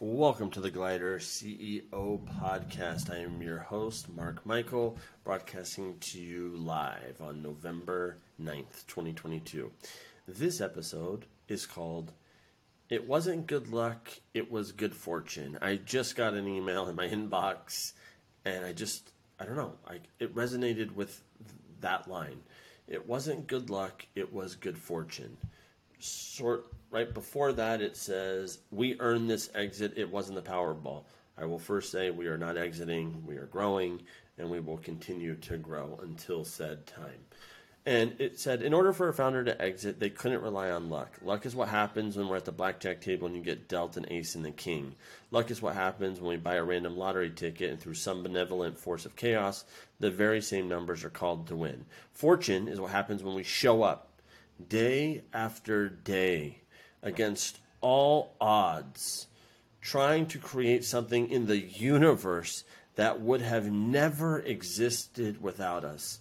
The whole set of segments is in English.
Welcome to the Glider CEO podcast. I am your host, Mark Michael, broadcasting to you live on November 9th, 2022. This episode is called It Wasn't Good Luck, It Was Good Fortune. I just got an email in my inbox and I just, I don't know, I, it resonated with that line. It wasn't good luck, it was good fortune. Sort right before that, it says, We earned this exit. It wasn't the Powerball. I will first say we are not exiting, we are growing, and we will continue to grow until said time. And it said, in order for a founder to exit, they couldn't rely on luck. Luck is what happens when we're at the blackjack table and you get dealt an ace and the king. Luck is what happens when we buy a random lottery ticket and through some benevolent force of chaos, the very same numbers are called to win. Fortune is what happens when we show up day after day against all odds, trying to create something in the universe that would have never existed without us.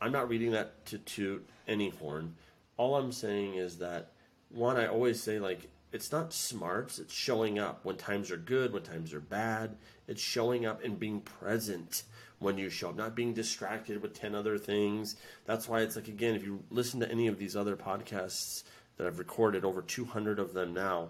I'm not reading that to toot any horn. All I'm saying is that one, I always say like it's not smarts, it's showing up when times are good, when times are bad. It's showing up and being present when you show up, not being distracted with 10 other things. That's why it's like, again, if you listen to any of these other podcasts that I've recorded, over 200 of them now.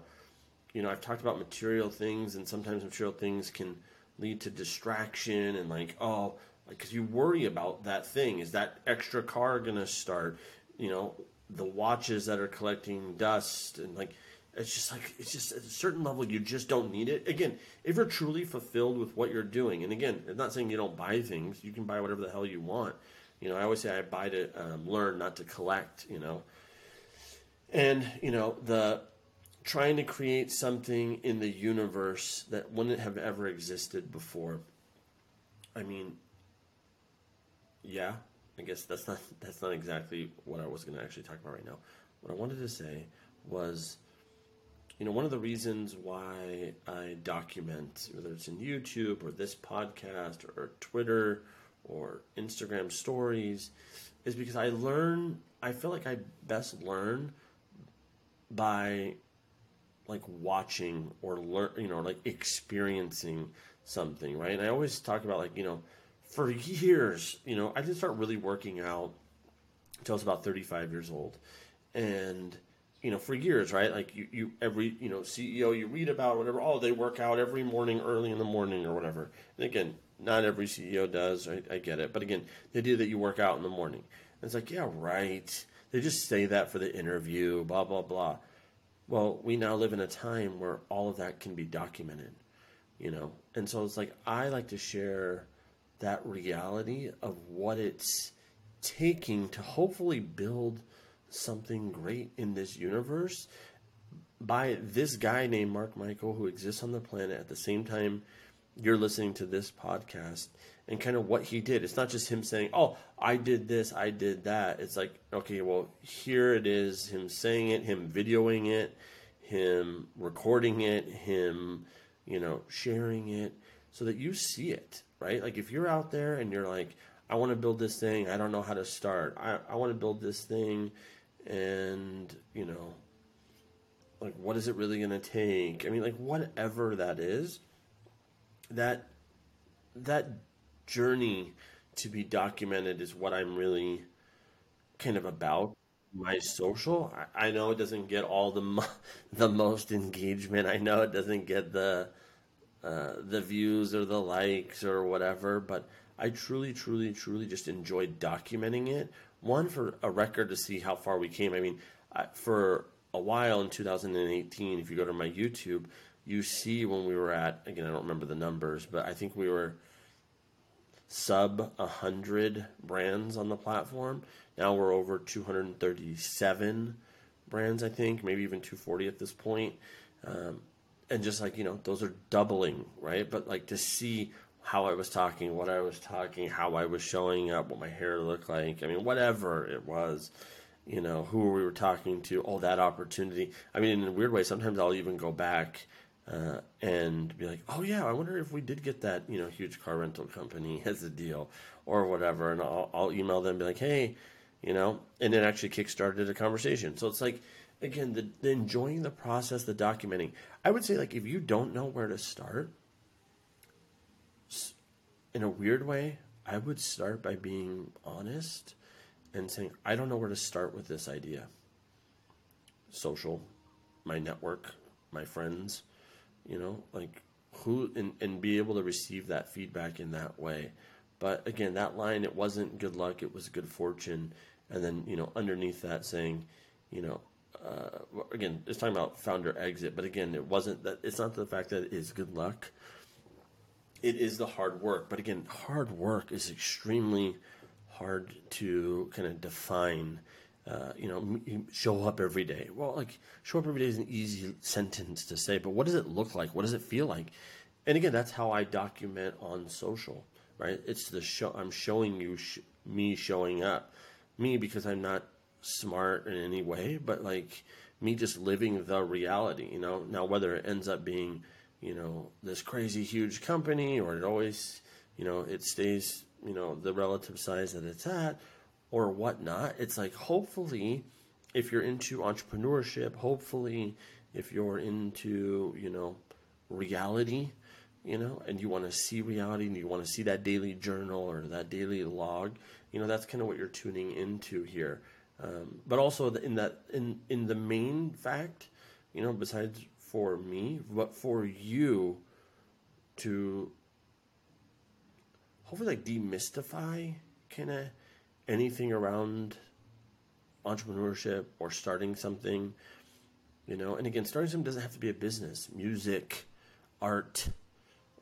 You know, I've talked about material things, and sometimes material things can lead to distraction and like, oh, because you worry about that thing. Is that extra car going to start? You know, the watches that are collecting dust and like, it's just like it's just at a certain level you just don't need it. Again, if you're truly fulfilled with what you're doing, and again, I'm not saying you don't buy things. You can buy whatever the hell you want. You know, I always say I buy to um, learn, not to collect. You know, and you know the trying to create something in the universe that wouldn't have ever existed before. I mean, yeah, I guess that's not that's not exactly what I was going to actually talk about right now. What I wanted to say was, you know, one of the reasons why I document, whether it's in YouTube or this podcast or Twitter or Instagram stories, is because I learn. I feel like I best learn by like watching or learn, you know, like experiencing something, right? And I always talk about like, you know, for years, you know, I didn't start really working out until I was about 35 years old. And, you know, for years, right? Like you, you every, you know, CEO you read about, whatever, oh, they work out every morning, early in the morning or whatever. And again, not every CEO does, I, I get it. But again, the idea that you work out in the morning. And it's like, yeah, right they just say that for the interview, blah, blah, blah. Well, we now live in a time where all of that can be documented, you know? And so it's like, I like to share that reality of what it's taking to hopefully build something great in this universe by this guy named Mark Michael who exists on the planet at the same time you're listening to this podcast and kind of what he did. It's not just him saying, "Oh, I did this, I did that." It's like, okay, well, here it is, him saying it, him videoing it, him recording it, him, you know, sharing it so that you see it, right? Like if you're out there and you're like, "I want to build this thing, I don't know how to start. I I want to build this thing and, you know, like what is it really going to take?" I mean, like whatever that is, that that journey to be documented is what I'm really kind of about. My social, I, I know it doesn't get all the mo- the most engagement. I know it doesn't get the uh, the views or the likes or whatever, but I truly, truly, truly just enjoyed documenting it. One for a record to see how far we came. I mean, I, for a while in 2018, if you go to my YouTube, you see when we were at again, I don't remember the numbers, but I think we were sub 100 brands on the platform. Now we're over 237 brands, I think, maybe even 240 at this point. Um, and just like, you know, those are doubling, right? But like to see how I was talking, what I was talking, how I was showing up, what my hair looked like, I mean, whatever it was, you know, who we were talking to, all that opportunity. I mean, in a weird way, sometimes I'll even go back uh, and be like, oh yeah, I wonder if we did get that you know huge car rental company as a deal or whatever, and I'll, I'll email them and be like, hey, you know, and it actually kickstarted a conversation. So it's like again, the, the enjoying the process, the documenting. I would say, like, if you don't know where to start, in a weird way, I would start by being honest and saying, I don't know where to start with this idea. Social, my network, my friends, you know, like who, and, and be able to receive that feedback in that way. But again, that line, it wasn't good luck, it was good fortune. And then, you know, underneath that saying, you know, uh, again, it's talking about founder exit, but again, it wasn't that, it's not the fact that it is good luck. It is the hard work. But again, hard work is extremely hard to kind of define. Uh, you know, show up every day. Well, like show up every day is an easy sentence to say, but what does it look like? What does it feel like? And again, that's how I document on social, right? It's the show. I'm showing you sh- me showing up, me because I'm not smart in any way, but like me just living the reality. You know, now whether it ends up being, you know, this crazy huge company or it always, you know, it stays you know the relative size that it's at or whatnot it's like hopefully if you're into entrepreneurship hopefully if you're into you know reality you know and you want to see reality and you want to see that daily journal or that daily log you know that's kind of what you're tuning into here. Um, but also in that in in the main fact you know besides for me but for you to hopefully like demystify kind of anything around entrepreneurship or starting something you know? And again starting something doesn't have to be a business. Music art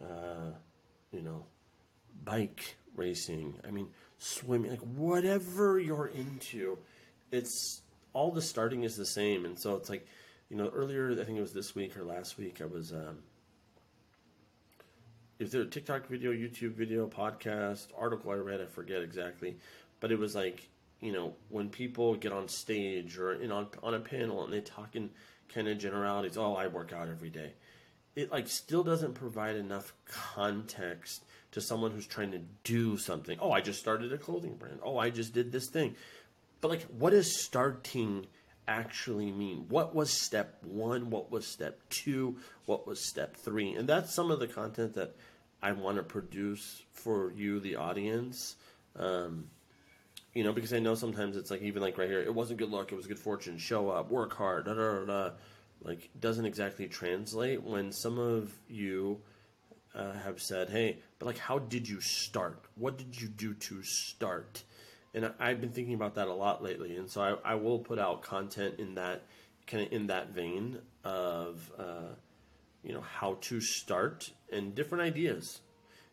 uh, you know bike racing i mean swimming like whatever you're into it's all the starting is the same. And so it's like you know earlier i think it was this week or last week i was um, is there a TikTok video, YouTube video, podcast, article I read, I forget exactly, but it was like, you know, when people get on stage or in on on a panel and they talk in kind of generalities, oh, I work out every day. It like still doesn't provide enough context to someone who's trying to do something. Oh, I just started a clothing brand. Oh, I just did this thing. But like what does starting actually mean? What was step one? What was step two? What was step three? And that's some of the content that I want to produce for you, the audience. Um, you know, because I know sometimes it's like even like right here, it wasn't good luck, it was good fortune. Show up, work hard, da da da. Like doesn't exactly translate when some of you uh, have said, "Hey, but like, how did you start? What did you do to start?" and I've been thinking about that a lot lately. And so I, I will put out content in that kind of in that vein of uh, you know how to start and different ideas,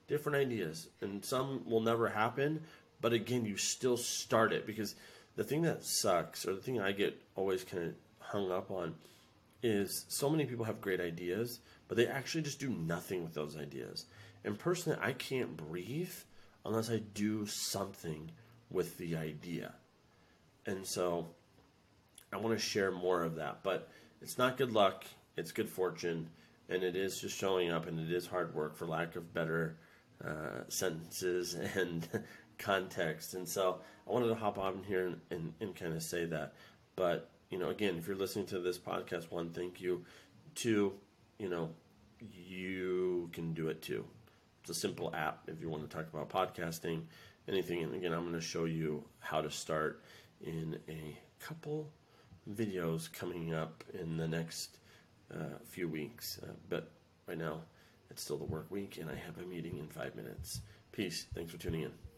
different ideas, and some will never happen. But again, you still start it because the thing that sucks, or the thing I get always kind of hung up on, is so many people have great ideas, but they actually just do nothing with those ideas. And personally, I can't breathe unless I do something with the idea. And so I want to share more of that. But it's not good luck, it's good fortune, and it is just showing up, and it is hard work for lack of better uh, sentences and context. And so I wanted to hop on here and, and, and kind of say that. But, you know, again, if you're listening to this podcast, one, thank you. Two, you know, you can do it too. It's a simple app if you want to talk about podcasting anything. And again, I'm going to show you how to start in a couple videos coming up in the next uh, few weeks. Uh, but right now, it's still the work week, and I have a meeting in five minutes. Peace. Thanks for tuning in.